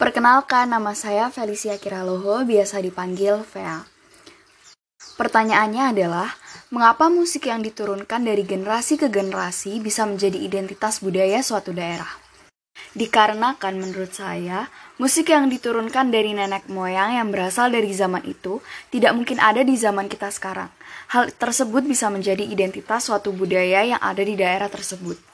Perkenalkan, nama saya Felicia Kiraloho, biasa dipanggil Vea. Pertanyaannya adalah, mengapa musik yang diturunkan dari generasi ke generasi bisa menjadi identitas budaya suatu daerah? Dikarenakan menurut saya, musik yang diturunkan dari nenek moyang yang berasal dari zaman itu tidak mungkin ada di zaman kita sekarang. Hal tersebut bisa menjadi identitas suatu budaya yang ada di daerah tersebut.